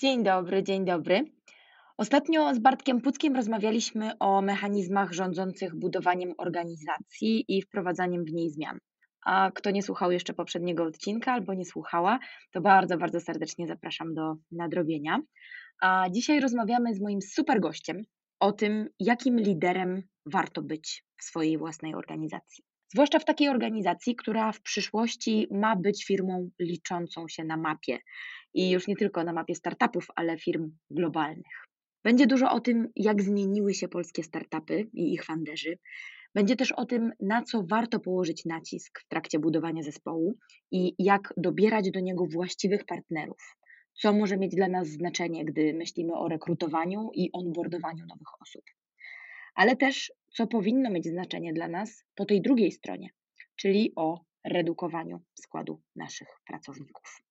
Dzień dobry, dzień dobry. Ostatnio z Bartkiem Puckiem rozmawialiśmy o mechanizmach rządzących budowaniem organizacji i wprowadzaniem w niej zmian. A kto nie słuchał jeszcze poprzedniego odcinka albo nie słuchała, to bardzo, bardzo serdecznie zapraszam do nadrobienia. A dzisiaj rozmawiamy z moim super gościem o tym, jakim liderem warto być w swojej własnej organizacji. Zwłaszcza w takiej organizacji, która w przyszłości ma być firmą liczącą się na mapie i już nie tylko na mapie startupów, ale firm globalnych. Będzie dużo o tym, jak zmieniły się polskie startupy i ich funderzy. Będzie też o tym, na co warto położyć nacisk w trakcie budowania zespołu i jak dobierać do niego właściwych partnerów. Co może mieć dla nas znaczenie, gdy myślimy o rekrutowaniu i onboardowaniu nowych osób. Ale też, co powinno mieć znaczenie dla nas po tej drugiej stronie, czyli o redukowaniu składu naszych pracowników.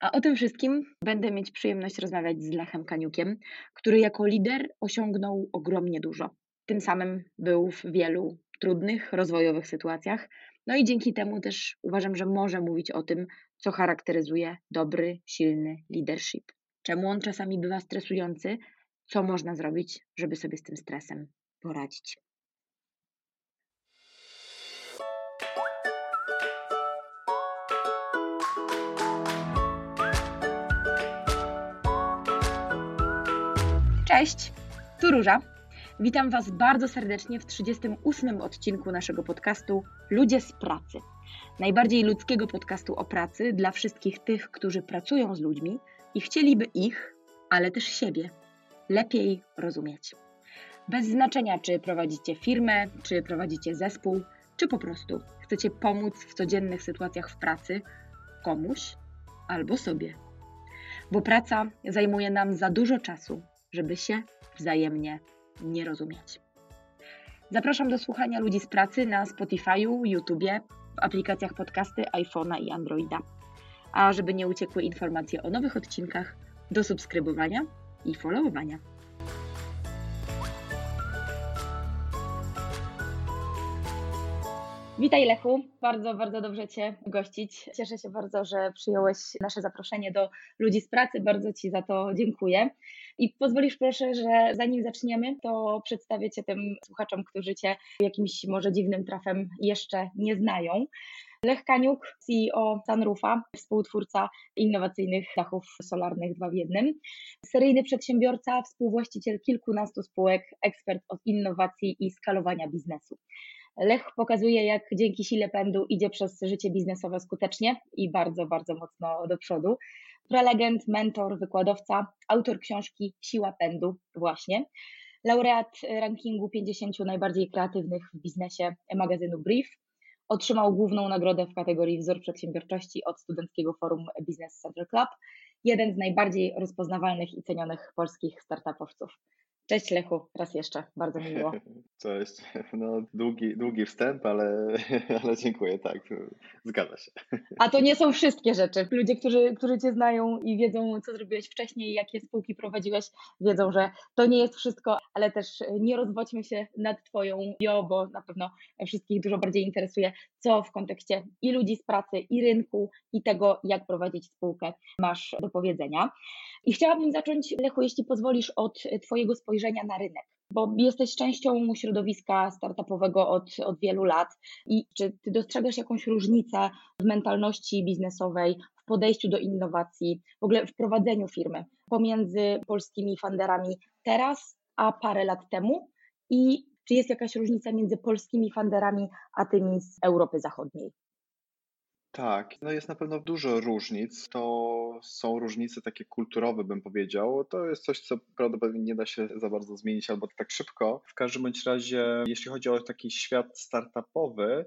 A o tym wszystkim będę mieć przyjemność rozmawiać z Lechem Kaniukiem, który jako lider osiągnął ogromnie dużo. Tym samym był w wielu trudnych, rozwojowych sytuacjach. No i dzięki temu też uważam, że może mówić o tym, co charakteryzuje dobry, silny leadership. Czemu on czasami bywa stresujący, co można zrobić, żeby sobie z tym stresem poradzić. Cześć, tu Róża. Witam Was bardzo serdecznie w 38 odcinku naszego podcastu Ludzie z pracy. Najbardziej ludzkiego podcastu o pracy dla wszystkich tych, którzy pracują z ludźmi i chcieliby ich, ale też siebie, lepiej rozumieć. Bez znaczenia, czy prowadzicie firmę, czy prowadzicie zespół, czy po prostu chcecie pomóc w codziennych sytuacjach w pracy komuś albo sobie. Bo praca zajmuje nam za dużo czasu, żeby się wzajemnie nie rozumieć. Zapraszam do słuchania ludzi z pracy na Spotify'u, YouTubie, w aplikacjach podcasty iPhone'a i Androida. A żeby nie uciekły informacje o nowych odcinkach, do subskrybowania i followowania. Witaj Lechu, bardzo, bardzo dobrze Cię gościć. Cieszę się bardzo, że przyjąłeś nasze zaproszenie do ludzi z pracy. Bardzo Ci za to dziękuję. I pozwolisz proszę, że zanim zaczniemy, to przedstawię Cię tym słuchaczom, którzy Cię jakimś może dziwnym trafem jeszcze nie znają. Lech Kaniuk, CEO Sunroofa, współtwórca innowacyjnych dachów solarnych dwa w jednym, seryjny przedsiębiorca, współwłaściciel kilkunastu spółek, ekspert od innowacji i skalowania biznesu. Lech pokazuje, jak dzięki sile pędu idzie przez życie biznesowe skutecznie i bardzo, bardzo mocno do przodu. Prelegent, mentor, wykładowca, autor książki Siła pędu, właśnie. Laureat rankingu 50 najbardziej kreatywnych w biznesie magazynu Brief. Otrzymał główną nagrodę w kategorii wzór przedsiębiorczości od Studenckiego Forum Business Center Club. Jeden z najbardziej rozpoznawalnych i cenionych polskich startupowców. Cześć Lechu, raz jeszcze, bardzo miło. Cześć, no długi, długi wstęp, ale, ale dziękuję, tak, zgadza się. A to nie są wszystkie rzeczy. Ludzie, którzy, którzy Cię znają i wiedzą, co zrobiłeś wcześniej, jakie spółki prowadziłeś, wiedzą, że to nie jest wszystko, ale też nie rozwodźmy się nad Twoją bio, bo na pewno wszystkich dużo bardziej interesuje, co w kontekście i ludzi z pracy, i rynku, i tego, jak prowadzić spółkę masz do powiedzenia. I chciałabym zacząć, Lechu, jeśli pozwolisz, od Twojego spojrzenia na rynek, bo jesteś częścią środowiska startupowego od, od wielu lat. I czy Ty dostrzegasz jakąś różnicę w mentalności biznesowej, w podejściu do innowacji, w ogóle w prowadzeniu firmy pomiędzy polskimi funderami teraz, a parę lat temu? I czy jest jakaś różnica między polskimi funderami a tymi z Europy Zachodniej? Tak, no jest na pewno dużo różnic. To są różnice takie kulturowe, bym powiedział. To jest coś, co prawdopodobnie nie da się za bardzo zmienić albo tak szybko. W każdym bądź razie, jeśli chodzi o taki świat startupowy,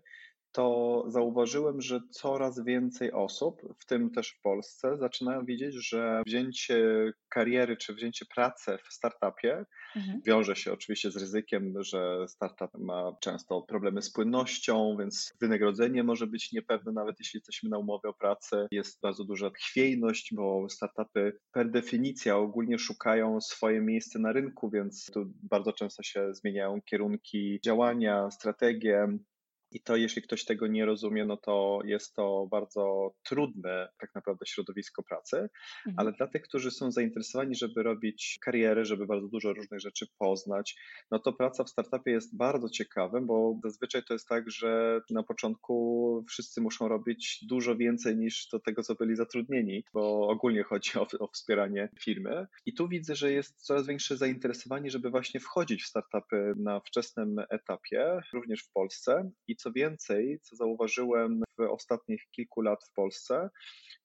to zauważyłem, że coraz więcej osób, w tym też w Polsce, zaczynają widzieć, że wzięcie kariery czy wzięcie pracy w startupie mhm. wiąże się oczywiście z ryzykiem, że startup ma często problemy z płynnością, więc wynagrodzenie może być niepewne, nawet jeśli jesteśmy na umowie o pracę. Jest bardzo duża chwiejność, bo startupy per definicja ogólnie szukają swoje miejsce na rynku, więc tu bardzo często się zmieniają kierunki działania, strategie. I to, jeśli ktoś tego nie rozumie, no to jest to bardzo trudne tak naprawdę środowisko pracy, mhm. ale dla tych, którzy są zainteresowani, żeby robić karierę, żeby bardzo dużo różnych rzeczy poznać, no to praca w startupie jest bardzo ciekawym, bo zazwyczaj to jest tak, że na początku wszyscy muszą robić dużo więcej niż do tego, co byli zatrudnieni, bo ogólnie chodzi o, o wspieranie firmy. I tu widzę, że jest coraz większe zainteresowanie, żeby właśnie wchodzić w startupy na wczesnym etapie, również w Polsce. I co więcej, co zauważyłem w ostatnich kilku lat w Polsce,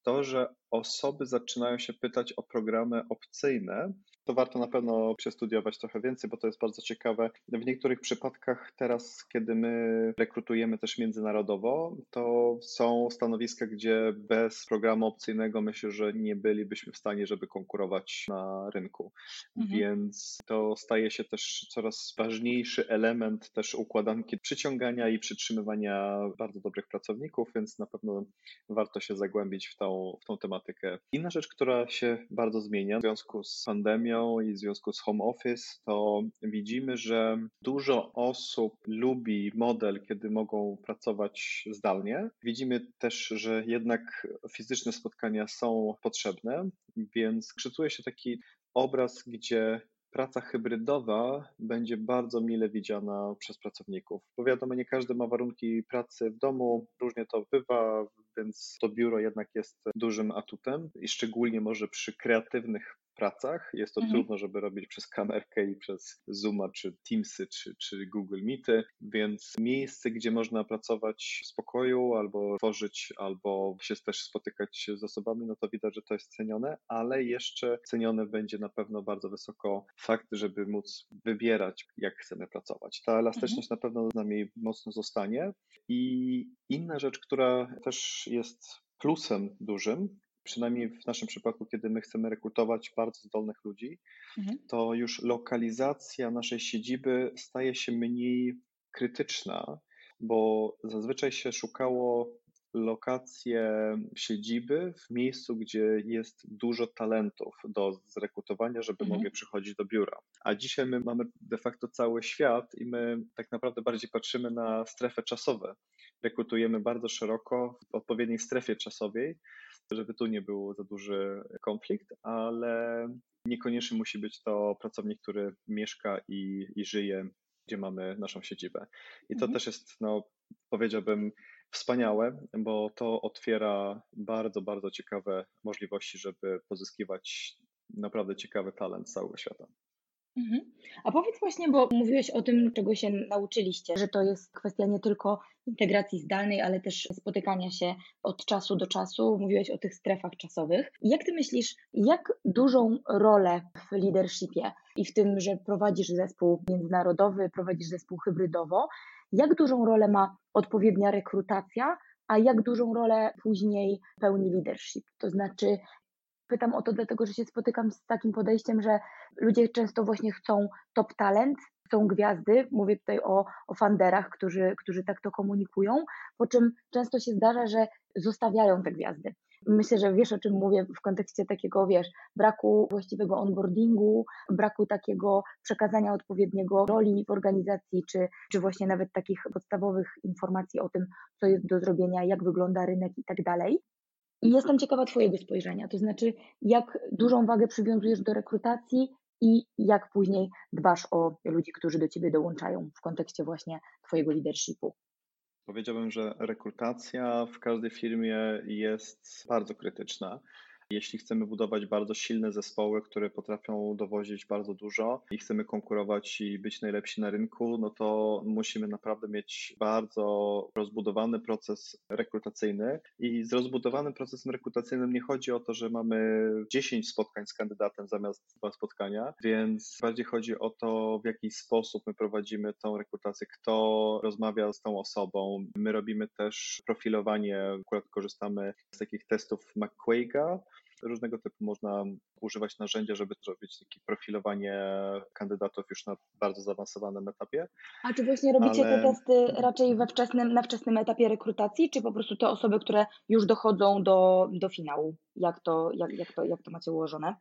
to, że osoby zaczynają się pytać o programy opcyjne, to warto na pewno przestudiować trochę więcej, bo to jest bardzo ciekawe. W niektórych przypadkach teraz, kiedy my rekrutujemy też międzynarodowo, to są stanowiska, gdzie bez programu opcyjnego myślę, że nie bylibyśmy w stanie, żeby konkurować na rynku. Mhm. Więc to staje się też coraz ważniejszy element też układanki przyciągania i przytrzymywania bardzo dobrych pracowników, więc na pewno warto się zagłębić w tą, w tą tematykę. Inna rzecz, która się bardzo zmienia w związku z pandemią, i w związku z home office, to widzimy, że dużo osób lubi model, kiedy mogą pracować zdalnie. Widzimy też, że jednak fizyczne spotkania są potrzebne, więc kształtuje się taki obraz, gdzie praca hybrydowa będzie bardzo mile widziana przez pracowników. Bo wiadomo, nie każdy ma warunki pracy w domu, różnie to bywa, więc to biuro jednak jest dużym atutem i szczególnie może przy kreatywnych pracach. Jest to mhm. trudno, żeby robić przez kamerkę i przez Zooma, czy Teamsy, czy, czy Google Meety, więc miejsce, gdzie można pracować w spokoju, albo tworzyć, albo się też spotykać z osobami, no to widać, że to jest cenione, ale jeszcze cenione będzie na pewno bardzo wysoko fakt, żeby móc wybierać, jak chcemy pracować. Ta elastyczność mhm. na pewno z nami mocno zostanie. I inna rzecz, która też jest plusem dużym, przynajmniej w naszym przypadku, kiedy my chcemy rekrutować bardzo zdolnych ludzi, mhm. to już lokalizacja naszej siedziby staje się mniej krytyczna, bo zazwyczaj się szukało lokację siedziby w miejscu, gdzie jest dużo talentów do zrekrutowania, żeby mhm. mogli przychodzić do biura. A dzisiaj my mamy de facto cały świat i my tak naprawdę bardziej patrzymy na strefę czasową. Rekrutujemy bardzo szeroko w odpowiedniej strefie czasowej, żeby tu nie był za duży konflikt, ale niekoniecznie musi być to pracownik, który mieszka i, i żyje, gdzie mamy naszą siedzibę. I to mhm. też jest, no, powiedziałbym, wspaniałe, bo to otwiera bardzo, bardzo ciekawe możliwości, żeby pozyskiwać naprawdę ciekawy talent z całego świata. Mhm. A powiedz właśnie, bo mówiłeś o tym, czego się nauczyliście, że to jest kwestia nie tylko integracji zdalnej, ale też spotykania się od czasu do czasu. Mówiłeś o tych strefach czasowych. Jak ty myślisz, jak dużą rolę w leadershipie i w tym, że prowadzisz zespół międzynarodowy, prowadzisz zespół hybrydowo, jak dużą rolę ma odpowiednia rekrutacja, a jak dużą rolę później pełni leadership? To znaczy, Pytam o to dlatego, że się spotykam z takim podejściem, że ludzie często właśnie chcą top talent, chcą gwiazdy. Mówię tutaj o, o fanderach, którzy, którzy tak to komunikują, po czym często się zdarza, że zostawiają te gwiazdy. Myślę, że wiesz o czym mówię w kontekście takiego, wiesz, braku właściwego onboardingu, braku takiego przekazania odpowiedniego roli w organizacji, czy, czy właśnie nawet takich podstawowych informacji o tym, co jest do zrobienia, jak wygląda rynek i tak dalej. I jestem ciekawa Twojego spojrzenia, to znaczy, jak dużą wagę przywiązujesz do rekrutacji i jak później dbasz o ludzi, którzy do Ciebie dołączają w kontekście właśnie Twojego leadershipu. Powiedziałbym, że rekrutacja w każdej firmie jest bardzo krytyczna, Jeśli chcemy budować bardzo silne zespoły, które potrafią dowozić bardzo dużo i chcemy konkurować i być najlepsi na rynku, no to musimy naprawdę mieć bardzo rozbudowany proces rekrutacyjny. I z rozbudowanym procesem rekrutacyjnym nie chodzi o to, że mamy 10 spotkań z kandydatem zamiast dwa spotkania, więc bardziej chodzi o to, w jaki sposób my prowadzimy tą rekrutację, kto rozmawia z tą osobą. My robimy też profilowanie, akurat korzystamy z takich testów McQuake'a, różnego typu można używać narzędzia, żeby zrobić takie profilowanie kandydatów już na bardzo zaawansowanym etapie. A czy właśnie robicie ale... te testy raczej we wczesnym, na wczesnym etapie rekrutacji, czy po prostu te osoby, które już dochodzą do, do finału? Jak to, jak, jak, to, jak to macie ułożone?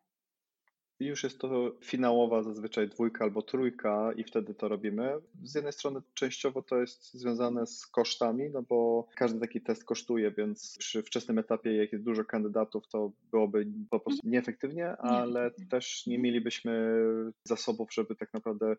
Już jest to finałowa zazwyczaj dwójka albo trójka i wtedy to robimy. Z jednej strony częściowo to jest związane z kosztami, no bo każdy taki test kosztuje, więc przy wczesnym etapie, jak jest dużo kandydatów, to byłoby po prostu nieefektywnie, ale też nie mielibyśmy zasobów, żeby tak naprawdę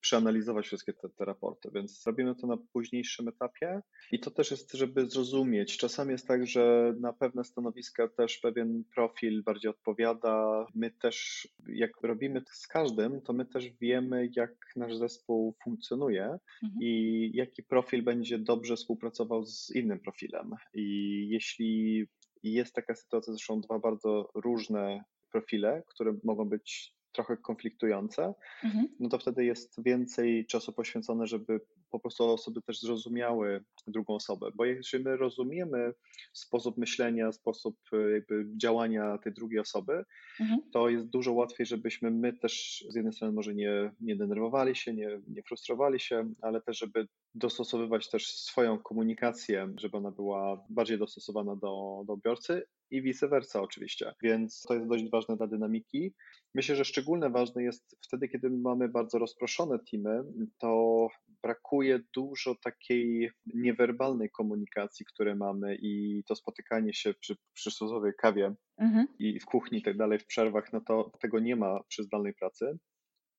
przeanalizować wszystkie te, te raporty, więc robimy to na późniejszym etapie i to też jest, żeby zrozumieć. Czasami jest tak, że na pewne stanowiska też pewien profil bardziej odpowiada. My też, jak robimy z każdym, to my też wiemy, jak nasz zespół funkcjonuje mhm. i jaki profil będzie dobrze współpracował z innym profilem. I jeśli jest taka sytuacja, zresztą dwa bardzo różne profile, które mogą być trochę konfliktujące, mhm. no to wtedy jest więcej czasu poświęcone, żeby po prostu osoby też zrozumiały drugą osobę. Bo jeśli my rozumiemy sposób myślenia, sposób e, jakby działania tej drugiej osoby, mhm. to jest dużo łatwiej, żebyśmy my też z jednej strony może nie, nie denerwowali się, nie, nie frustrowali się, ale też, żeby dostosowywać też swoją komunikację, żeby ona była bardziej dostosowana do, do odbiorcy i vice versa oczywiście. Więc to jest dość ważne dla dynamiki. Myślę, że szczególnie ważne jest wtedy, kiedy mamy bardzo rozproszone teamy, to brakuje dużo takiej niewerbalnej komunikacji, które mamy i to spotykanie się przy przysłowiowej kawie mhm. i w kuchni i tak dalej, w przerwach, no to tego nie ma przy zdalnej pracy.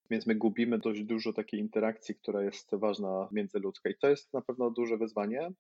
Więc my gubimy dość dużo takiej interakcji, która jest ważna międzyludzka i to jest na pewno duże wyzwanie.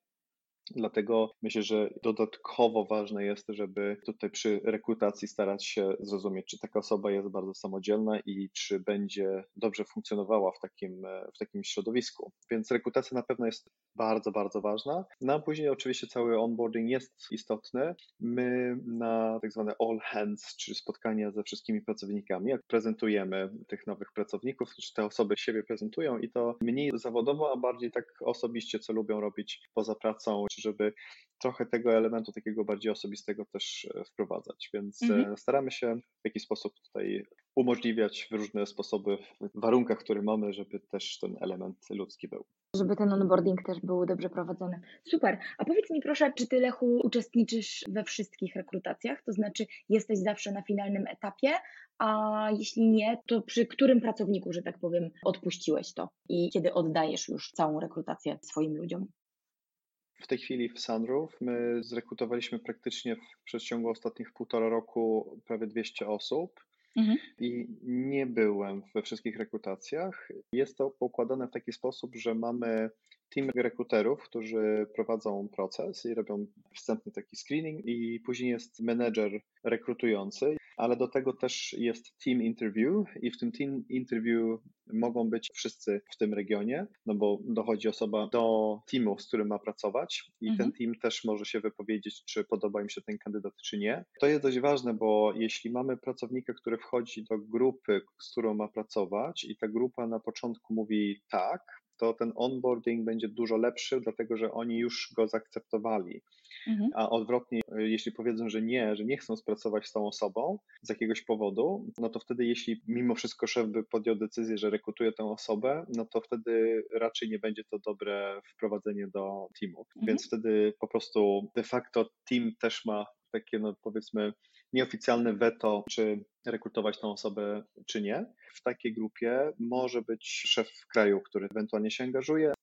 Dlatego myślę, że dodatkowo ważne jest, żeby tutaj przy rekrutacji starać się zrozumieć, czy taka osoba jest bardzo samodzielna i czy będzie dobrze funkcjonowała w takim, w takim środowisku. Więc rekrutacja na pewno jest bardzo, bardzo ważna. No a później oczywiście cały onboarding jest istotny. My na tak zwane all hands, czyli spotkania ze wszystkimi pracownikami, jak prezentujemy tych nowych pracowników, czy te osoby siebie prezentują i to mniej zawodowo, a bardziej tak osobiście, co lubią robić poza pracą, żeby trochę tego elementu takiego bardziej osobistego też e, wprowadzać. Więc e, mhm. staramy się w jakiś sposób tutaj umożliwiać w różne sposoby, w warunkach, które mamy, żeby też ten element ludzki był. Żeby ten onboarding też był dobrze prowadzony. Super. A powiedz mi proszę, czy Ty, Lechu, uczestniczysz we wszystkich rekrutacjach? To znaczy, jesteś zawsze na finalnym etapie, a jeśli nie, to przy którym pracowniku, że tak powiem, odpuściłeś to i kiedy oddajesz już całą rekrutację swoim ludziom? W tej chwili w Sunroof my zrekrutowaliśmy praktycznie w przeciągu ostatnich półtora roku prawie 200 osób. Mhm. I nie byłem we wszystkich rekrutacjach. Jest to poukładane w taki sposób, że mamy team rekruterów, którzy prowadzą proces i robią wstępny taki screening, i później jest menedżer rekrutujący, ale do tego też jest team interview, i w tym team interview mogą być wszyscy w tym regionie, no bo dochodzi osoba do teamu, z którym ma pracować, i mhm. ten team też może się wypowiedzieć, czy podoba im się ten kandydat, czy nie. To jest dość ważne, bo jeśli mamy pracownika, który wchodzi do grupy, z którą ma pracować, i ta grupa na początku mówi tak, to ten onboarding będzie dużo lepszy, dlatego że oni już go zaakceptowali. Mhm. A odwrotnie, jeśli powiedzą, że nie, że nie chcą współpracować z tą osobą z jakiegoś powodu, no to wtedy, jeśli mimo wszystko szef by podjął decyzję, że rekrutuje tę osobę, no to wtedy raczej nie będzie to dobre wprowadzenie do teamu. Mhm. Więc wtedy po prostu de facto team też ma takie, no powiedzmy, nieoficjalne weto, czy rekrutować tą osobę, czy nie. W takiej grupie może być szef kraju, który ewentualnie się angażuje.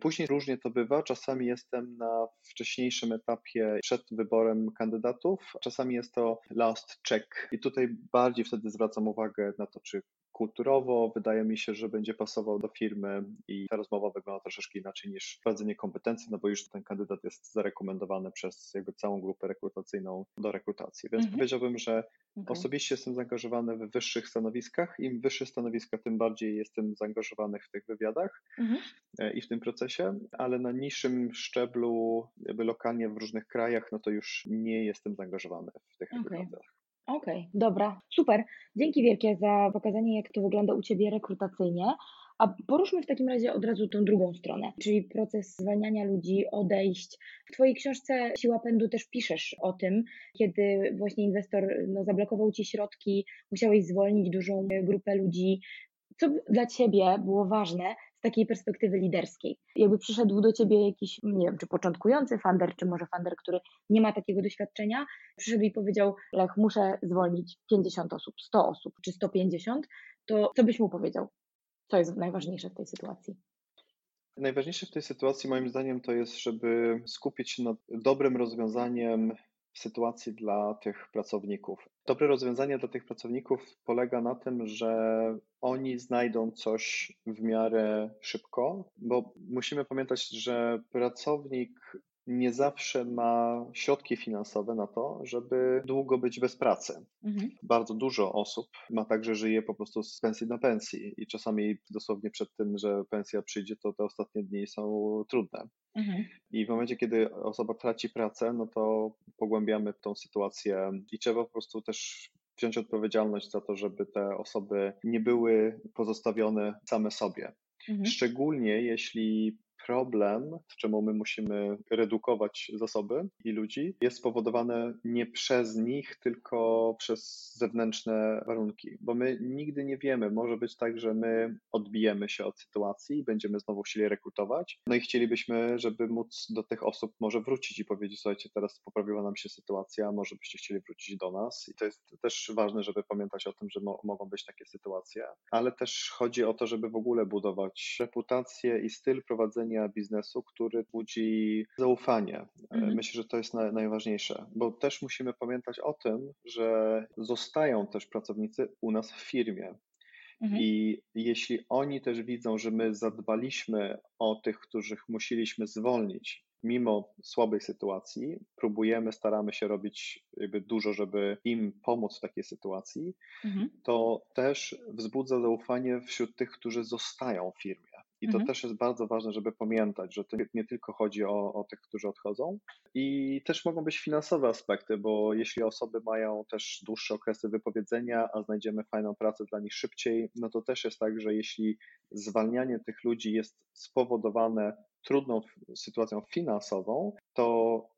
Później różnie to bywa. Czasami jestem na wcześniejszym etapie przed wyborem kandydatów, czasami jest to last check. I tutaj bardziej wtedy zwracam uwagę na to, czy kulturowo wydaje mi się, że będzie pasował do firmy i ta rozmowa wygląda troszeczkę inaczej niż sprawdzenie kompetencji, no bo już ten kandydat jest zarekomendowany przez jakby całą grupę rekrutacyjną do rekrutacji. Więc mhm. powiedziałbym, że okay. osobiście jestem zaangażowany w wyższych stanowiskach. Im wyższe stanowiska, tym bardziej jestem zaangażowany w tych wywiadach mhm. E, i w tym procesie, ale na niższym szczeblu, jakby lokalnie w różnych krajach, no to już nie jestem zaangażowany w tych okay. wywiadach. Okej, okay, dobra, super. Dzięki wielkie za pokazanie, jak to wygląda u Ciebie rekrutacyjnie. A poruszmy w takim razie od razu tą drugą stronę, czyli proces zwalniania ludzi, odejść. W Twojej książce Siła Pędu też piszesz o tym, kiedy właśnie inwestor no, zablokował Ci środki, musiałeś zwolnić dużą grupę ludzi. Co dla Ciebie było ważne takiej perspektywy liderskiej. Jakby przyszedł do ciebie jakiś, nie wiem, czy początkujący fander, czy może fander, który nie ma takiego doświadczenia, przyszedł i powiedział, Lech, muszę zwolnić 50 osób, 100 osób, czy 150, to co byś mu powiedział? Co jest najważniejsze w tej sytuacji? Najważniejsze w tej sytuacji, moim zdaniem, to jest, żeby skupić się nad dobrym rozwiązaniem sytuacji dla tych pracowników. Dobre rozwiązanie dla tych pracowników polega na tym, że oni znajdą coś w miarę szybko, bo musimy pamiętać, że pracownik nie zawsze ma środki finansowe na to, żeby długo być bez pracy. Mhm. Bardzo dużo osób ma tak, że żyje po prostu z pensji na pensji i czasami dosłownie przed tym, że pensja przyjdzie, to te ostatnie dni są trudne. Mhm. I w momencie, kiedy osoba traci pracę, no to pogłębiamy tą sytuację i trzeba po prostu też wziąć odpowiedzialność za to, żeby te osoby nie były pozostawione same sobie. Mhm. Szczególnie jeśli problem, czemu my musimy redukować zasoby i ludzi, jest spowodowane nie przez nich, tylko przez zewnętrzne warunki, bo my nigdy nie wiemy. Może być tak, że my odbijemy się od sytuacji i będziemy znowu chcieli rekrutować. No i chcielibyśmy, żeby móc do tych osób może wrócić i powiedzieć: Słuchajcie, teraz poprawiła nam się sytuacja, może byście chcieli wrócić do nas. I to jest też ważne, żeby pamiętać o tym, że mo mogą być takie sytuacje, ale też chodzi o to, żeby w ogóle budować reputację i styl prowadzenia biznesu, który budzi zaufanie. Mhm. Myślę, że to jest na, najważniejsze, bo też musimy pamiętać o tym, że zostają też pracownicy u nas w firmie. Mhm. I jeśli oni też widzą, że my zadbaliśmy o tych, których musieliśmy zwolnić, mimo słabej sytuacji, próbujemy, staramy się robić jakby dużo, żeby im pomóc w takiej sytuacji, mhm. to też wzbudza zaufanie wśród tych, którzy zostają w firmie. I to mhm. też jest bardzo ważne, żeby pamiętać, że to nie tylko chodzi o, o tych, którzy odchodzą. I też mogą być finansowe aspekty, bo jeśli osoby mają też dłuższe okresy wypowiedzenia, a znajdziemy fajną pracę dla nich szybciej, no to też jest tak, że jeśli zwalnianie tych ludzi jest spowodowane trudną sytuacją finansową, to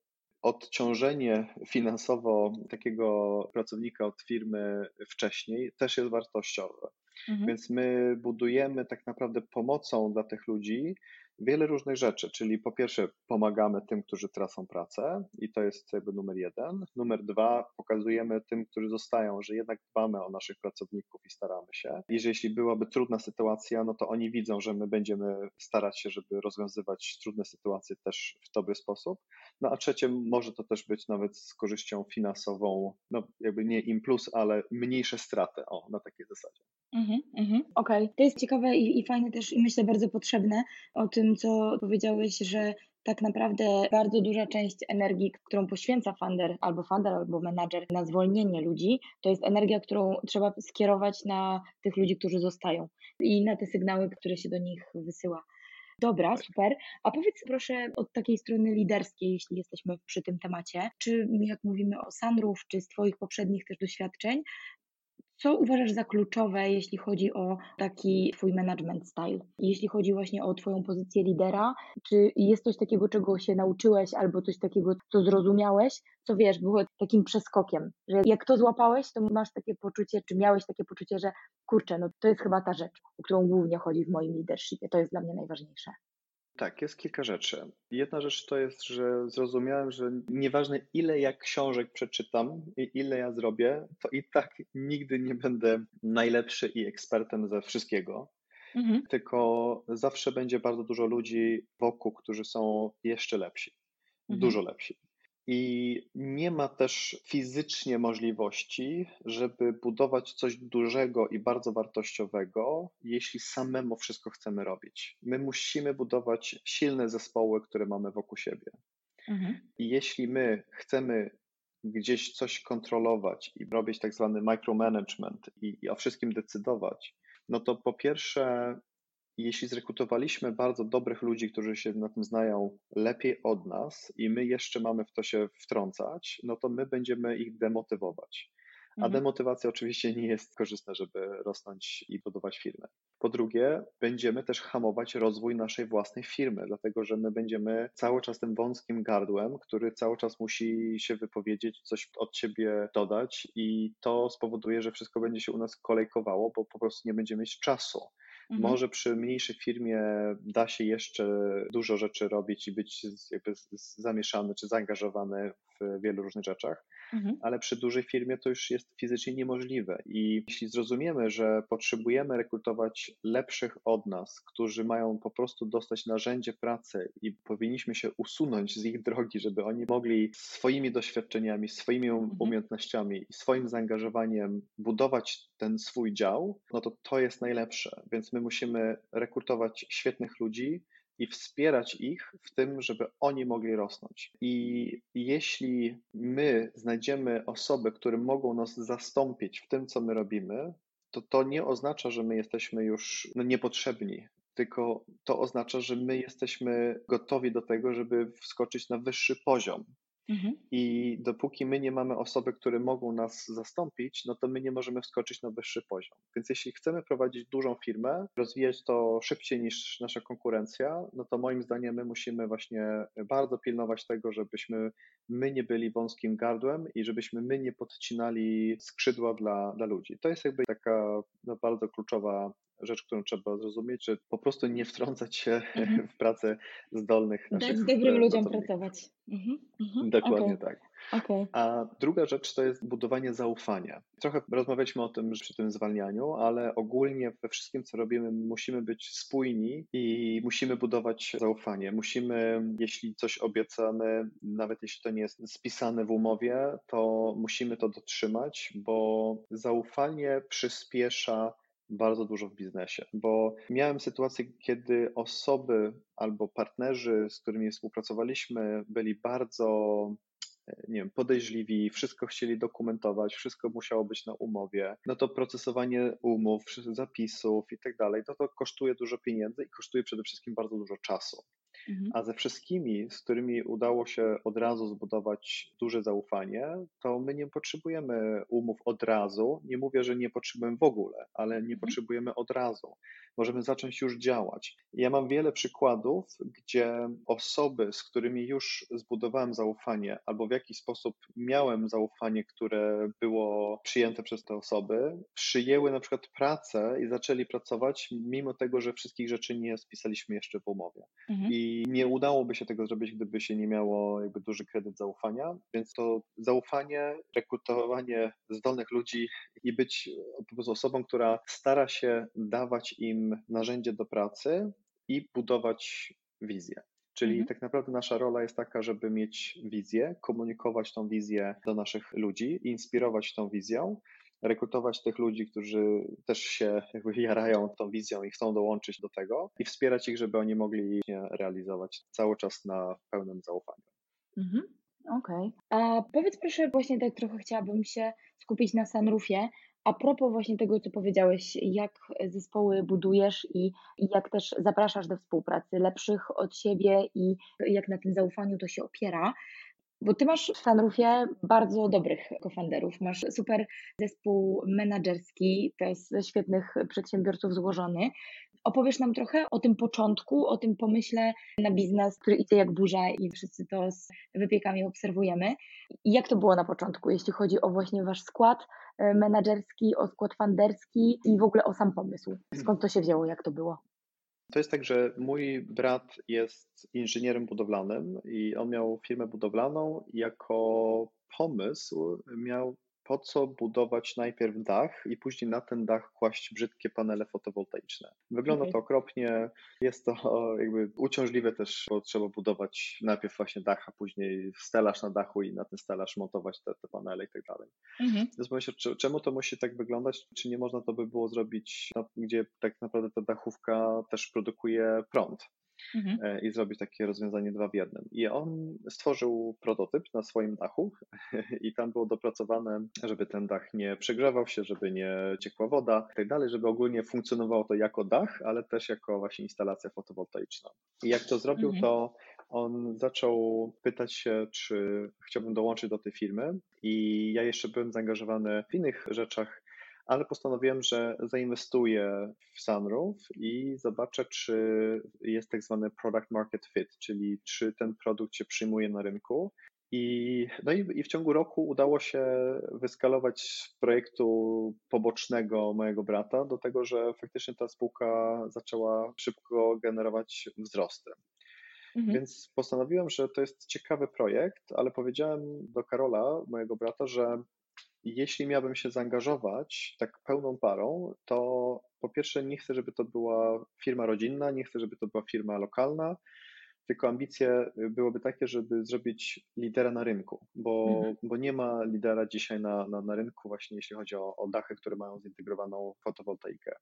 odciążenie finansowo takiego pracownika od firmy wcześniej też jest wartościowe. Mhm. Więc my budujemy tak naprawdę pomocą dla tych ludzi wiele różnych rzeczy, czyli po pierwsze pomagamy tym, którzy tracą pracę i to jest jakby numer jeden. Numer dwa, pokazujemy tym, którzy zostają, że jednak dbamy o naszych pracowników i staramy się. I że jeśli byłaby trudna sytuacja, no to oni widzą, że my będziemy starać się, żeby rozwiązywać trudne sytuacje też w dobry sposób. No a trzecie, może to też być nawet z korzyścią finansową, no jakby nie im plus, ale mniejsze straty, o, na takiej zasadzie. Mhm, mhm. Okej, okay. to jest ciekawe i, i fajne też i myślę bardzo potrzebne o tym, co powiedziałeś, że tak naprawdę bardzo duża część energii, którą poświęca funder albo funder albo menadżer na zwolnienie ludzi, to jest energia, którą trzeba skierować na tych ludzi, którzy zostają i na te sygnały, które się do nich wysyła. Dobra, super. A powiedz proszę od takiej strony liderskiej, jeśli jesteśmy przy tym temacie, czy jak mówimy o Sunroof, czy z Twoich poprzednich też doświadczeń, co uważasz za kluczowe, jeśli chodzi o taki Twój management style? Jeśli chodzi właśnie o Twoją pozycję lidera, czy jest coś takiego, czego się nauczyłeś, albo coś takiego, co zrozumiałeś, co wiesz, było takim przeskokiem, że jak to złapałeś, to masz takie poczucie, czy miałeś takie poczucie, że kurczę, no to jest chyba ta rzecz, o którą głównie chodzi w moim leadershipie, to jest dla mnie najważniejsze. Tak, jest kilka rzeczy. Jedna rzecz to jest, że zrozumiałem, że nieważne ile ja książek przeczytam i ile ja zrobię, to i tak nigdy nie będę najlepszy i ekspertem ze wszystkiego. Mhm. Tylko zawsze będzie bardzo dużo ludzi wokół, którzy są jeszcze lepsi, mhm. dużo lepsi. I nie ma też fizycznie możliwości, żeby budować coś dużego i bardzo wartościowego, jeśli samemu wszystko chcemy robić. My musimy budować silne zespoły, które mamy wokół siebie. Mhm. I jeśli my chcemy gdzieś coś kontrolować i robić tak zwany micromanagement i, i o wszystkim decydować, no to po pierwsze jeśli zrekrutowaliśmy bardzo dobrych ludzi, którzy się na tym znają lepiej od nas i my jeszcze mamy w to się wtrącać, no to my będziemy ich demotywować. A mhm. demotywacja oczywiście nie jest korzystna, żeby rosnąć i budować firmę. Po drugie, będziemy też hamować rozwój naszej własnej firmy, dlatego że my będziemy cały czas tym wąskim gardłem, który cały czas musi się wypowiedzieć, coś od siebie dodać, i to spowoduje, że wszystko będzie się u nas kolejkowało, bo po prostu nie będziemy mieć czasu. Mhm. Może przy mniejszej firmie da się jeszcze dużo rzeczy robić i być jakby zamieszany czy zaangażowany w wielu różnych rzeczach, mhm. ale przy dużej firmie to już jest fizycznie niemożliwe. I jeśli zrozumiemy, że potrzebujemy rekrutować lepszych od nas, którzy mają po prostu dostać narzędzie pracy i powinniśmy się usunąć z ich drogi, żeby oni mogli swoimi doświadczeniami, swoimi um, mhm. umiejętnościami i swoim zaangażowaniem budować ten swój dział, no to to jest najlepsze. Więc my musimy rekrutować świetnych ludzi, i wspierać ich w tym, żeby oni mogli rosnąć. I jeśli my znajdziemy osoby, które mogą nas zastąpić w tym, co my robimy, to to nie oznacza, że my jesteśmy już no, niepotrzebni, tylko to oznacza, że my jesteśmy gotowi do tego, żeby wskoczyć na wyższy poziom. Mhm. I dopóki my nie mamy osoby, które mogą nas zastąpić, no to my nie możemy wskoczyć na wyższy poziom. Więc jeśli chcemy prowadzić dużą firmę, rozwijać to szybciej niż nasza konkurencja, no to moim zdaniem my musimy właśnie bardzo pilnować tego, żebyśmy my nie byli wąskim gardłem i żebyśmy my nie podcinali skrzydła dla, dla ludzi. To jest jakby taka no, bardzo kluczowa rzecz, którą trzeba zrozumieć, że po prostu nie wtrącać się mhm. w pracę zdolnych Dać naszych dobrym ludziom pracować. Mhm. Mhm. Dokładnie okay. tak. Okay. A druga rzecz to jest budowanie zaufania. Trochę rozmawialiśmy o tym przy tym zwalnianiu, ale ogólnie we wszystkim, co robimy, musimy być spójni i musimy budować zaufanie. Musimy, jeśli coś obiecamy, nawet jeśli to nie jest spisane w umowie, to musimy to dotrzymać, bo zaufanie przyspiesza bardzo dużo w biznesie, bo miałem sytuację, kiedy osoby albo partnerzy, z którymi współpracowaliśmy, byli bardzo e, nie wiem, podejrzliwi, wszystko chcieli dokumentować, wszystko musiało być na umowie, no to procesowanie umów, zapisów i tak dalej, to to kosztuje dużo pieniędzy i kosztuje przede wszystkim bardzo dużo czasu. Mhm. A ze wszystkimi, z którymi udało się od razu zbudować duże zaufanie, to my nie potrzebujemy umów od razu. Nie mówię, że nie potrzebujemy w ogóle, ale nie mhm. potrzebujemy od razu. Możemy zacząć już działać. Ja mam wiele przykładów, gdzie osoby, z którymi już zbudowałem zaufanie, albo w jakiś sposób miałem zaufanie, które było przyjęte przez te osoby, przyjęły na przykład pracę i zaczęli pracować, mimo tego, że wszystkich rzeczy nie spisaliśmy jeszcze w umowie. Mhm. I i nie udałoby się tego zrobić, gdyby się nie miało jakby duży kredyt zaufania, więc to zaufanie, rekrutowanie zdolnych ludzi i być po prostu osobą, która stara się dawać im narzędzie do pracy i budować wizję. Czyli mhm. tak naprawdę nasza rola jest taka, żeby mieć wizję, komunikować tą wizję do naszych ludzi, inspirować tą wizją, rekrutować tych ludzi, którzy też się jakby jarają tą wizją i chcą dołączyć do tego i wspierać ich, żeby oni mogli realizować cały czas na pełnym zaufaniu. Mhm. Okej. Okay. Powiedz proszę, właśnie tak trochę chciałabym się skupić na Sunroofie. A propos właśnie tego, co powiedziałeś, jak zespoły budujesz i jak też zapraszasz do współpracy lepszych od siebie i jak na tym zaufaniu to się opiera, bo ty masz w Sunroofie bardzo dobrych kofanderów. Masz super zespół menedżerski, to jest ze świetnych przedsiębiorców złożony. Opowiesz nam trochę o tym początku, o tym pomyśle na biznes, który idzie jak burza i wszyscy to z wypiekami obserwujemy. Jak to było na początku, jeśli chodzi o właśnie wasz skład e, menedżerski, o skład funderski i w ogóle o sam pomysł? Skąd to się wzięło, jak to było? To jest tak, że mój brat jest inżynierem budowlanym i on miał firmę budowlaną i jako pomysł miał po co budować najpierw dach i później na ten dach kłaść brzydkie panele fotowoltaiczne. Wygląda to okropnie, jest to jakby uciążliwe też, bo trzeba budować najpierw właśnie dach, a później stelaż na dachu i na ten stelaż montować te, te panele i tak dalej. Mhm. Zastanawiam się, czemu to musi tak wyglądać, czy nie można to by było zrobić, gdzie tak naprawdę ta dachówka też produkuje prąd mhm. E, i zrobić takie rozwiązanie dwa w jednym. I on stworzył prototyp na swoim dachu i tam było dopracowane, żeby ten dach nie przegrzewał się, żeby nie ciekła woda i tak dalej, żeby ogólnie funkcjonowało to jako dach, ale też jako właśnie instalacja fotowoltaiczna. I jak to zrobił, mhm. to on zaczął pytać się, czy chciałbym dołączyć do tej firmy i ja jeszcze byłem zaangażowany w innych rzeczach ale postanowiłem, że zainwestuję w Sunroof i zobaczę, czy jest tak zwany product market fit, czyli czy ten produkt się przyjmuje na rynku. I, no i, i w ciągu roku udało się wyskalować z projektu pobocznego mojego brata do tego, że faktycznie ta spółka zaczęła szybko generować wzrosty. Mhm. Więc postanowiłem, że to jest ciekawy projekt, ale powiedziałem do Karola, mojego brata, że jeśli miałbym się zaangażować tak pełną parą, to po pierwsze nie chcę, żeby to była firma rodzinna, nie chcę, żeby to była firma lokalna, tylko ambicje byłyby takie, żeby zrobić lidera na rynku, bo, mhm. bo nie ma lidera dzisiaj na, na, na rynku, właśnie jeśli chodzi o, o dachy, które mają zintegrowaną fotowoltaikę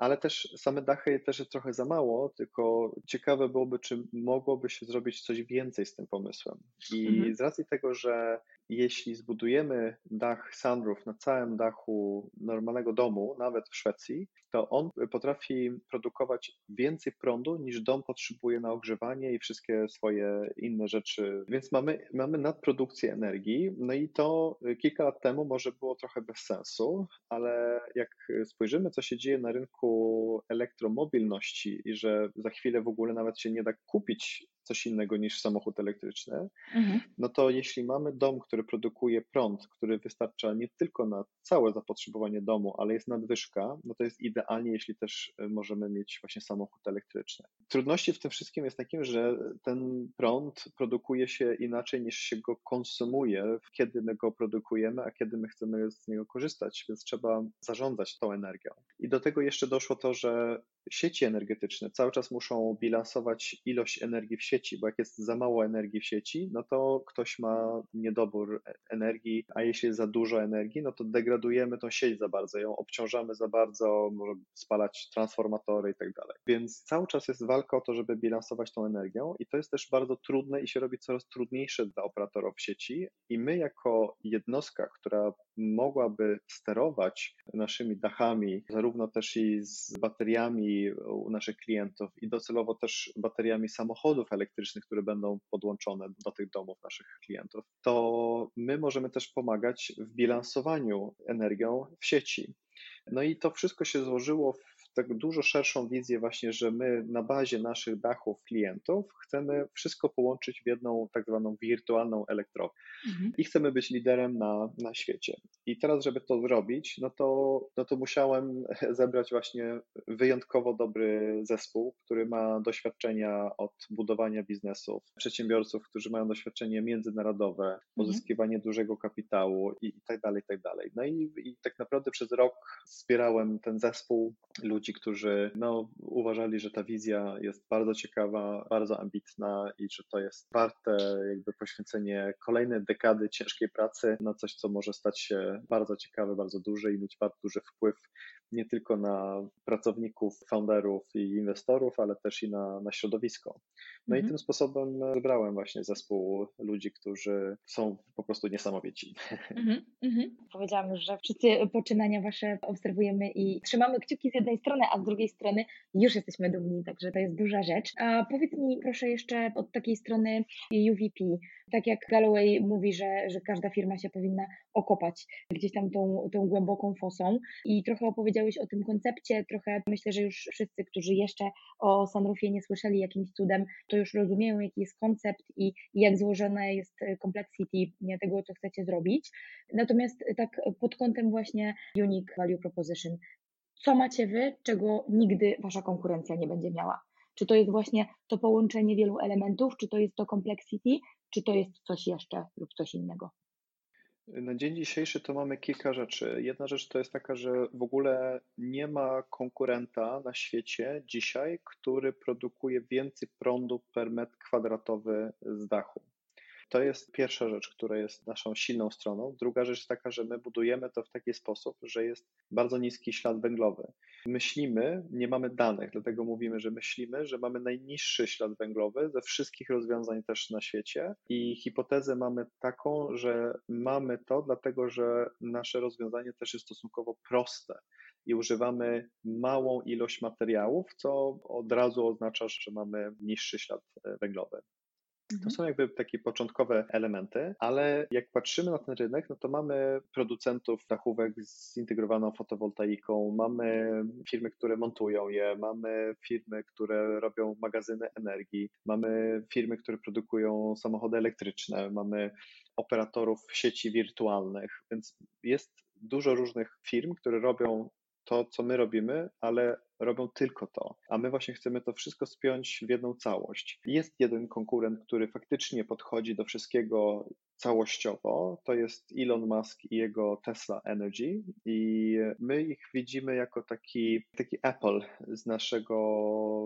ale też same dachy też jest trochę za mało, tylko ciekawe byłoby, czy mogłoby się zrobić coś więcej z tym pomysłem. I mhm. z racji tego, że jeśli zbudujemy dach sunroof na całym dachu normalnego domu, nawet w Szwecji, to on potrafi produkować więcej prądu niż dom potrzebuje na ogrzewanie i wszystkie swoje inne rzeczy. Więc mamy, mamy nadprodukcję energii. No i to kilka lat temu może było trochę bez sensu, ale jak spojrzymy, co się dzieje na rynku elektromobilności i że za chwilę w ogóle nawet się nie da kupić coś innego niż samochód elektryczny, mhm. no to jeśli mamy dom, który produkuje prąd, który wystarcza nie tylko na całe zapotrzebowanie domu, ale jest nadwyżka, no to jest idealnie, jeśli też e, możemy mieć właśnie samochód elektryczny. Trudności w tym wszystkim jest takim, że ten prąd produkuje się inaczej niż się go konsumuje, kiedy my go produkujemy, a kiedy my chcemy z niego korzystać, więc trzeba zarządzać tą energią. I do tego jeszcze doszło to, że sieci energetyczne cały czas muszą bilansować ilość energii w sieci, bo jak jest za mało energii w sieci, no to ktoś ma niedobór energii, a jeśli jest za dużo energii, no to degradujemy tą sieć za bardzo, ją obciążamy za bardzo, może spalać transformatory i tak dalej. Więc cały czas jest walka o to, żeby bilansować tą energią i to jest też bardzo trudne i się robi coraz trudniejsze dla operatorów sieci i my jako jednostka, która mogłaby sterować naszymi dachami, zarówno też i z bateriami u naszych klientów i docelowo też bateriami samochodów elektrycznych, które będą podłączone do tych domów naszych klientów, to my możemy też pomagać w bilansowaniu energią w sieci. No i to wszystko się złożyło w tak dużo szerszą wizję właśnie, że my na bazie naszych dachów klientów chcemy wszystko połączyć w jedną tak zwaną wirtualną elektrownię mhm. i chcemy być liderem na, na świecie. I teraz, żeby to zrobić, no to, no to musiałem zebrać właśnie wyjątkowo dobry zespół, który ma doświadczenia od budowania biznesów, przedsiębiorców, którzy mają doświadczenie międzynarodowe, mhm. pozyskiwanie mhm. dużego kapitału i, i tak dalej, i tak dalej. No i, i tak naprawdę przez rok wspierałem ten zespół ludzi, ludzi, którzy no, uważali, że ta wizja jest bardzo ciekawa, bardzo ambitna i że to jest warte jakby poświęcenie kolejnej dekady ciężkiej pracy na coś, co może stać się bardzo ciekawe, bardzo duże i mieć bardzo duży wpływ nie tylko na pracowników, founderów i inwestorów, ale też i na, na środowisko. No mhm. i tym sposobem wybrałem właśnie zespół ludzi, którzy są po prostu niesamowici. Mhm. Mhm. Powiedziałam już, że wszyscy poczynania Wasze obserwujemy i trzymamy kciuki z jednej strony, a z drugiej strony już jesteśmy dumni, także to jest duża rzecz. A powiedz mi proszę jeszcze od takiej strony UVP. Tak jak Galloway mówi, że, że każda firma się powinna okopać gdzieś tam tą, tą głęboką fosą i trochę opowiedziałeś o tym koncepcie, trochę myślę, że już wszyscy, którzy jeszcze o Sunroofie nie słyszeli jakimś cudem, to już rozumieją, jaki jest koncept i, jak złożone jest complexity tego, co chcecie zrobić. Natomiast tak pod kątem właśnie unique value proposition, co macie wy, czego nigdy wasza konkurencja nie będzie miała? Czy to jest właśnie to połączenie wielu elementów, czy to jest to complexity, czy to jest coś jeszcze lub coś innego? Na dzień dzisiejszy to mamy kilka rzeczy. Jedna rzecz to jest taka, że w ogóle nie ma konkurenta na świecie dzisiaj, który produkuje więcej prądu per metr kwadratowy z dachu. To jest pierwsza rzecz, która jest naszą silną stroną. Druga rzecz taka, że my budujemy to w taki sposób, że jest bardzo niski ślad węglowy. Myślimy, nie mamy danych, dlatego mówimy, że myślimy, że mamy najniższy ślad węglowy ze wszystkich rozwiązań też na świecie i hipotezę mamy taką, że mamy to dlatego, że nasze rozwiązanie też jest stosunkowo proste i używamy małą ilość materiałów, co od razu oznacza, że mamy niższy ślad węglowy. To mhm. są jakby takie początkowe elementy, ale jak patrzymy na ten rynek, no to mamy producentów dachówek z zintegrowaną fotowoltaiką, mamy firmy, które montują je, mamy firmy, które robią magazyny energii, mamy firmy, które produkują samochody elektryczne, mamy operatorów sieci wirtualnych, więc jest dużo różnych firm, które robią to, co my robimy, ale robią tylko to, a my właśnie chcemy to wszystko spiąć w jedną całość. Jest jeden konkurent, który faktycznie podchodzi do wszystkiego całościowo, to jest Elon Musk i jego Tesla Energy i my ich widzimy jako taki, taki Apple z naszego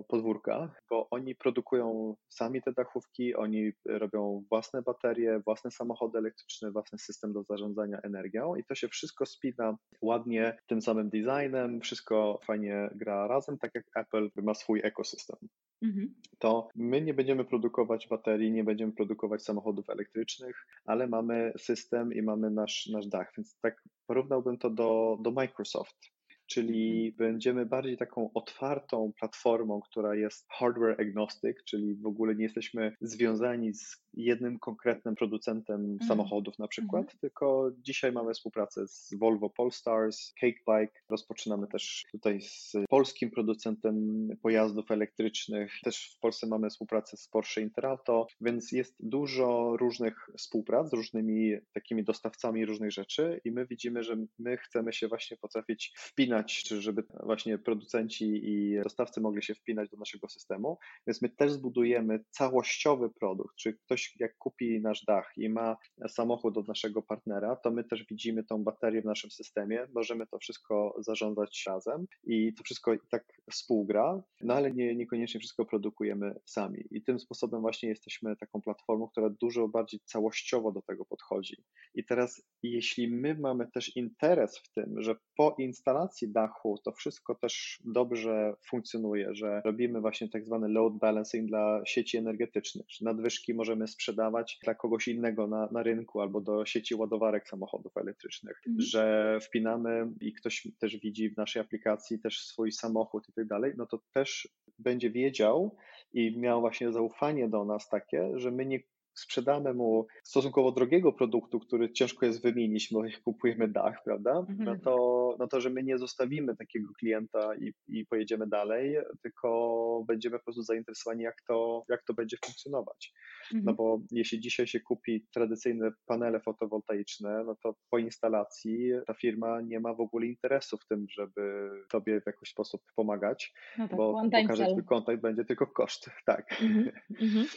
podwórka, bo oni produkują sami te dachówki, oni robią własne baterie, własne samochody elektryczne, własny system do zarządzania energią i to się wszystko spina ładnie tym samym designem, wszystko fajnie gra razem, tak jak Apple ma swój ekosystem. Mhm. To my nie będziemy produkować baterii, nie będziemy produkować samochodów elektrycznych, ale mamy system i mamy nasz, nasz dach, więc tak porównałbym to do, do Microsoft czyli mhm. będziemy bardziej taką otwartą platformą, która jest hardware agnostic, czyli w ogóle nie jesteśmy związani z jednym konkretnym producentem mm. samochodów na przykład, mm. tylko dzisiaj mamy współpracę z Volvo Polestars, Cakebike, rozpoczynamy też tutaj z polskim producentem pojazdów elektrycznych, też w Polsce mamy współpracę z Porsche Interauto, więc jest dużo różnych współprac z różnymi takimi dostawcami różnych rzeczy i my widzimy, że my chcemy się właśnie potrafić wpinać, czy żeby właśnie producenci i dostawcy mogli się wpinać do naszego systemu, więc my też zbudujemy całościowy produkt, czy ktoś jak kupi nasz dach i ma samochód od naszego partnera, to my też widzimy tą baterię w naszym systemie, możemy to wszystko zarządzać razem i to wszystko tak współgra, no ale nie, niekoniecznie wszystko produkujemy sami. I tym sposobem właśnie jesteśmy taką platformą, która dużo bardziej całościowo do tego podchodzi. I teraz, jeśli my mamy też interes w tym, że po instalacji dachu to wszystko też dobrze funkcjonuje, że robimy właśnie tak zwany load balancing dla sieci energetycznych, że nadwyżki możemy sprzedawać dla kogoś innego na, na rynku albo do sieci ładowarek samochodów elektrycznych, mhm. że wpinamy i ktoś też widzi w naszej aplikacji też swój samochód i tak dalej, no to też będzie wiedział i miał właśnie zaufanie do nas takie, że my nie sprzedamy mu stosunkowo drogiego produktu, który ciężko jest wymienić, bo jak kupujemy dach, prawda? No mhm. to, no to, że my nie zostawimy takiego klienta i, i pojedziemy dalej, tylko będziemy po prostu zainteresowani, jak to, jak to będzie funkcjonować. No mhm. bo jeśli dzisiaj się kupi tradycyjne panele fotowoltaiczne, no to po instalacji ta firma nie ma w ogóle interesu w tym, żeby tobie w jakiś sposób pomagać, no tak, bo, bo każdy twój kontakt będzie tylko koszt, tak. Mhm.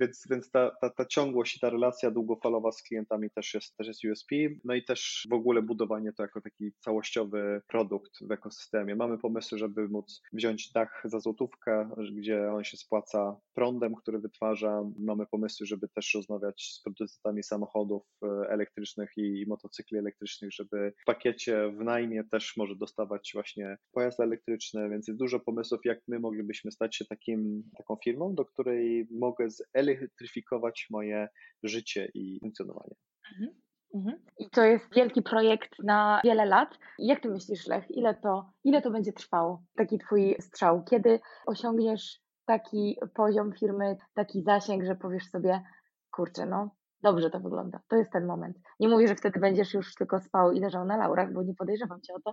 więc więc ta, ta, ta ciągłość i ta relacja długofalowa z klientami też jest, też jest USP, no i też w ogóle budowanie to jako taki całościowy produkt w ekosystemie. Mamy pomysły, żeby móc wziąć dach za złotówkę, gdzie on się spłaca prądem, który wytwarza. Mamy pomysły, żeby też rozmawiać z producentami samochodów e, elektrycznych i motocykli elektrycznych, żeby w pakiecie w najmie też może dostawać właśnie pojazd elektryczny, więc jest dużo pomysłów, jak my moglibyśmy stać się takim, taką firmą, do której mogę zelektryfikować moje życie i funkcjonowanie. Mhm. Mhm. I to jest wielki projekt na wiele lat. Jak ty myślisz, Lech, ile to, ile to będzie trwało, taki twój strzał? Kiedy osiągniesz taki poziom firmy, taki zasięg, że powiesz sobie, kurczę, no dobrze to wygląda. To jest ten moment. Nie mówię, że wtedy będziesz już tylko spał i leżał na laurach, bo nie podejrzewam cię o to,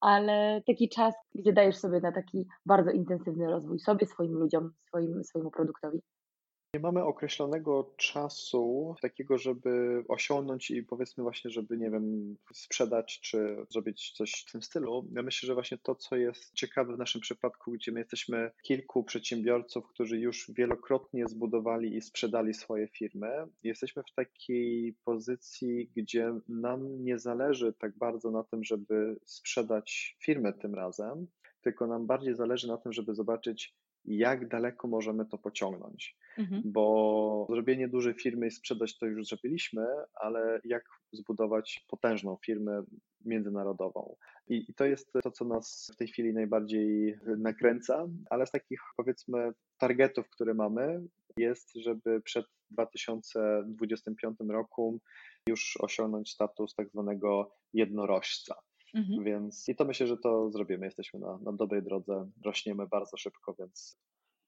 ale taki czas, gdzie dajesz sobie na taki bardzo intensywny rozwój sobie, swoim ludziom, swoim, swojemu produktowi. Nie mamy określonego czasu takiego, żeby osiągnąć i powiedzmy właśnie, żeby, nie wiem, sprzedać czy zrobić coś w tym stylu. Ja myślę, że właśnie to, co jest ciekawe w naszym przypadku, gdzie my jesteśmy kilku przedsiębiorców, którzy już wielokrotnie zbudowali i sprzedali swoje firmy, jesteśmy w takiej pozycji, gdzie nam nie zależy tak bardzo na tym, żeby sprzedać firmę tym razem, tylko nam bardziej zależy na tym, żeby zobaczyć, jak daleko możemy to pociągnąć. Mhm. Bo zrobienie dużej firmy i sprzedać to już zrobiliśmy, ale jak zbudować potężną firmę międzynarodową. I, I, to jest to, co nas w tej chwili najbardziej nakręca, ale z takich powiedzmy targetów, które mamy, jest, żeby przed 2025 roku już osiągnąć status tak zwanego jednorożca. Mhm. Więc i to myślę, że to zrobimy. Jesteśmy na, na dobrej drodze, rośniemy bardzo szybko, więc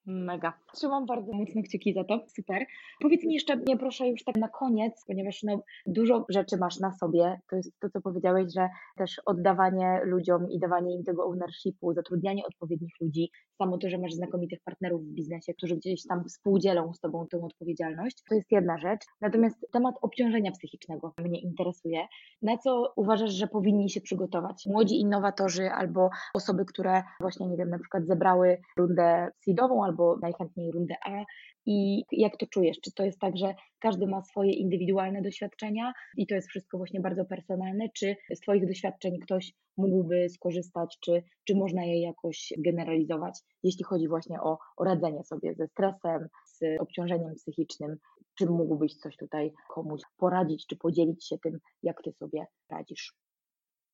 Mega. Trzymam bardzo mocno kciuki za to. Super. Powiedz mi jeszcze, nie proszę już tak na koniec, ponieważ no, dużo rzeczy masz na sobie. To jest to, co powiedziałeś, że też oddawanie ludziom i dawanie im tego ownershipu, zatrudnianie odpowiednich ludzi, samo to, że masz znakomitych partnerów w biznesie, którzy gdzieś tam współdzielą z tobą tą odpowiedzialność, to jest jedna rzecz. Natomiast temat obciążenia psychicznego mnie interesuje. Na co uważasz, że powinni się przygotować młodzi innowatorzy albo osoby, które właśnie, nie wiem, na przykład zebrały rundę seedową albo najchętniej rundę A. I jak to czujesz? Czy to jest tak, że każdy ma swoje indywidualne doświadczenia i to jest wszystko właśnie bardzo personalne, czy z Twoich doświadczeń ktoś mógłby skorzystać, czy, czy można je jakoś generalizować, jeśli chodzi właśnie o, o radzenie sobie ze stresem, z obciążeniem psychicznym? Czy mógłbyś coś tutaj komuś poradzić, czy podzielić się tym, jak Ty sobie radzisz?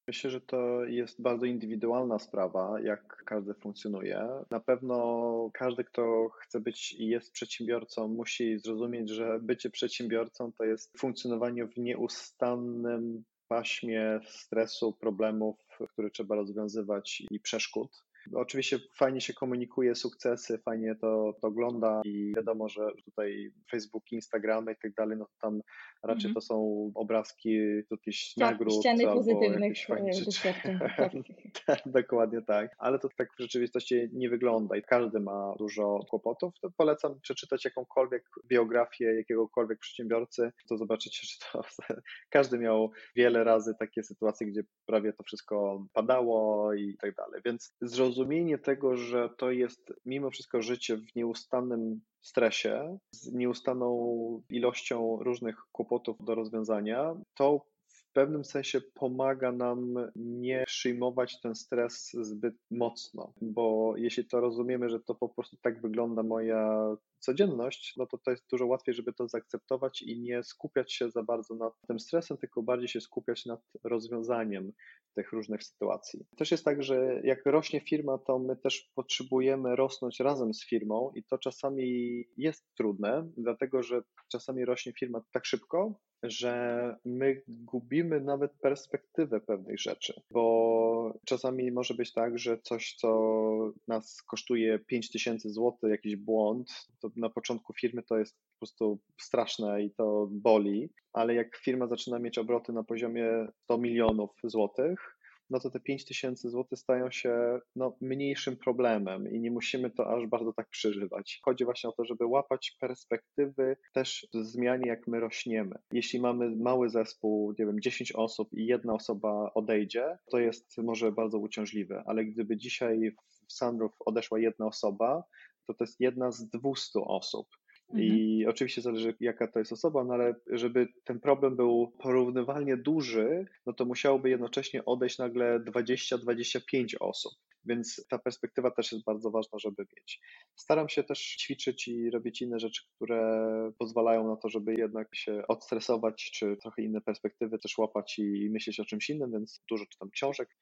Myślę, że to jest bardzo indywidualna sprawa, jak każdy funkcjonuje. Na pewno każdy, kto chce być i jest przedsiębiorcą, musi zrozumieć, że bycie przedsiębiorcą to jest funkcjonowanie w nieustannym paśmie stresu, problemów, które trzeba rozwiązywać i przeszkód. Oczywiście fajnie się komunikuje sukcesy, fajnie to, to ogląda i wiadomo, że tutaj Facebook, Instagramy i tak dalej, no tam raczej mm -hmm. to są obrazki jakichś tak, nagród ściany pozytywnych e, doświadczeń. Tak. Dokładnie tak, ale to tak w rzeczywistości nie wygląda i każdy ma dużo kłopotów. To polecam przeczytać jakąkolwiek biografię jakiegokolwiek przedsiębiorcy, to zobaczycie, że to każdy miał wiele razy takie sytuacje, gdzie prawie to wszystko padało i tak dalej, więc zrozumienie zrozumienie tego, że to jest mimo wszystko życie w nieustannym stresie, z nieustanną ilością różnych kłopotów do rozwiązania, to w pewnym sensie pomaga nam nie przyjmować ten stres zbyt mocno, bo jeśli to rozumiemy, że to po prostu tak wygląda moja codzienność, no to to jest dużo łatwiej, żeby to zaakceptować i nie skupiać się za bardzo nad tym stresem, tylko bardziej się skupiać nad rozwiązaniem tych różnych sytuacji. Też jest tak, że jak rośnie firma, to my też potrzebujemy rosnąć razem z firmą i to czasami jest trudne, dlatego że czasami rośnie firma tak szybko, że my gubimy nawet perspektywę pewnych rzeczy, bo czasami może być tak, że coś, co nas kosztuje 5000 zł, jakiś błąd, to na początku firmy to jest po prostu straszne i to boli, ale jak firma zaczyna mieć obroty na poziomie 100 milionów złotych, no to te 5 tysięcy złotych stają się no, mniejszym problemem i nie musimy to aż bardzo tak przeżywać. Chodzi właśnie o to, żeby łapać perspektywy też zmianie, jak my rośniemy. Jeśli mamy mały zespół, nie wiem, 10 osób i jedna osoba odejdzie, to jest może bardzo uciążliwe, ale gdyby dzisiaj w Sunroof odeszła jedna osoba, to to jest jedna z 200 osób. I mhm. oczywiście zależy, jaka to jest osoba, no ale żeby ten problem był porównywalnie duży, no to musiałoby jednocześnie odejść nagle 20-25 osób. Więc ta perspektywa też jest bardzo ważna, żeby mieć. Staram się też ćwiczyć i robić inne rzeczy, które pozwalają na to, żeby jednak się odstresować, czy trochę inne perspektywy też łapać i myśleć o czymś innym, więc dużo czytam książek,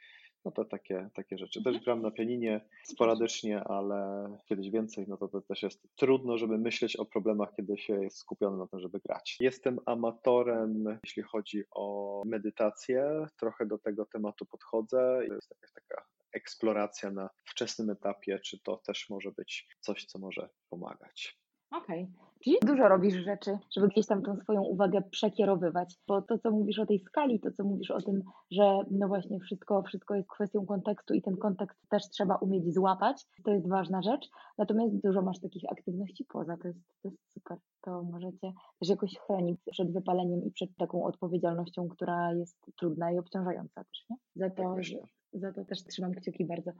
no to takie, takie rzeczy. Też mhm. gram na pianinie sporadycznie, ale kiedyś więcej, no to, to też jest trudno, żeby myśleć o problemach, kiedy się jest skupiony na tym, żeby grać. Jestem amatorem, jeśli chodzi o medytację, trochę do tego tematu podchodzę. To jest jakaś taka eksploracja na wczesnym etapie, czy to też może być coś, co może pomagać. Okej. Okay. Czyli dużo robisz rzeczy, żeby gdzieś tam tą swoją uwagę przekierowywać, bo to, co mówisz o tej skali, to, co mówisz o tym, że no właśnie wszystko, wszystko jest kwestią kontekstu i ten kontekst też trzeba umieć złapać, to jest ważna rzecz, natomiast dużo masz takich aktywności poza, to jest, to jest super, to możecie też jakoś chronić przed wypaleniem i przed taką odpowiedzialnością, która jest trudna i obciążająca też, nie? Za to, że, za to też trzymam kciuki bardzo.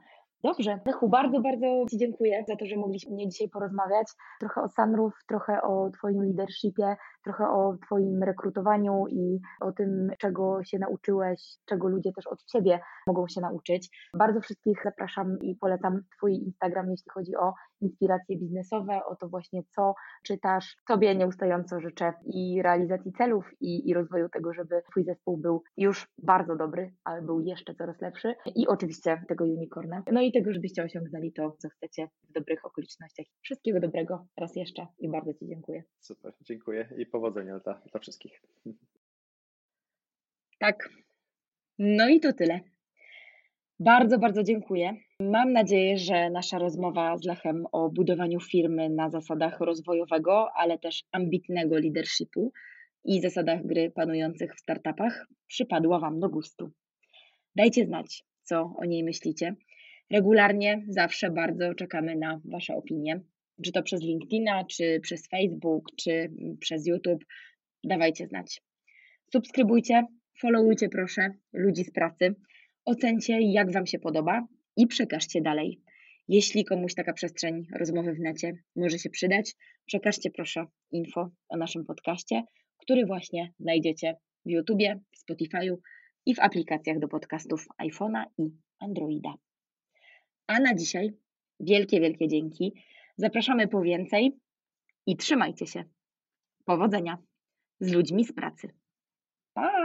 Dobrze, Lechu, bardzo, bardzo Ci dziękuję za to, że mogliśmy dzisiaj porozmawiać. Trochę o Sunroof, trochę o Twoim leadershipie, trochę o Twoim rekrutowaniu i o tym, czego się nauczyłeś, czego ludzie też od Ciebie mogą się nauczyć. Bardzo wszystkich zapraszam i polecam Twój Instagram, jeśli chodzi o inspiracje biznesowe, o to właśnie, co czytasz. Tobie nieustająco życzę i realizacji celów, i, i rozwoju tego, żeby Twój zespół był już bardzo dobry, ale był jeszcze coraz lepszy i oczywiście tego unicorna. No i tego, żebyście osiągnęli to, co chcecie w dobrych okolicznościach. Wszystkiego dobrego raz jeszcze i bardzo Ci dziękuję. Super, dziękuję i powodzenia dla, dla wszystkich. Tak. No i to tyle. Bardzo, bardzo dziękuję. Mam nadzieję, że nasza rozmowa z Lechem o budowaniu firmy na zasadach rozwojowego, ale też ambitnego leadershipu i zasadach gry panujących w startupach przypadła Wam do gustu. Dajcie znać, co o niej myślicie. Regularnie, zawsze bardzo czekamy na Wasze opinie, czy to przez LinkedIna, czy przez Facebook, czy przez YouTube. Dawajcie znać. Subskrybujcie, followujcie proszę ludzi z pracy, ocencie jak Wam się podoba i przekażcie dalej. Jeśli komuś taka przestrzeń rozmowy w necie może się przydać, przekażcie proszę info o naszym podcaście, który właśnie znajdziecie w YouTubie, w Spotify'u i w aplikacjach do podcastów iPhone'a i Androida. A na dzisiaj wielkie, wielkie dzięki. Zapraszamy po więcej i trzymajcie się. Powodzenia z ludźmi z pracy. Pa!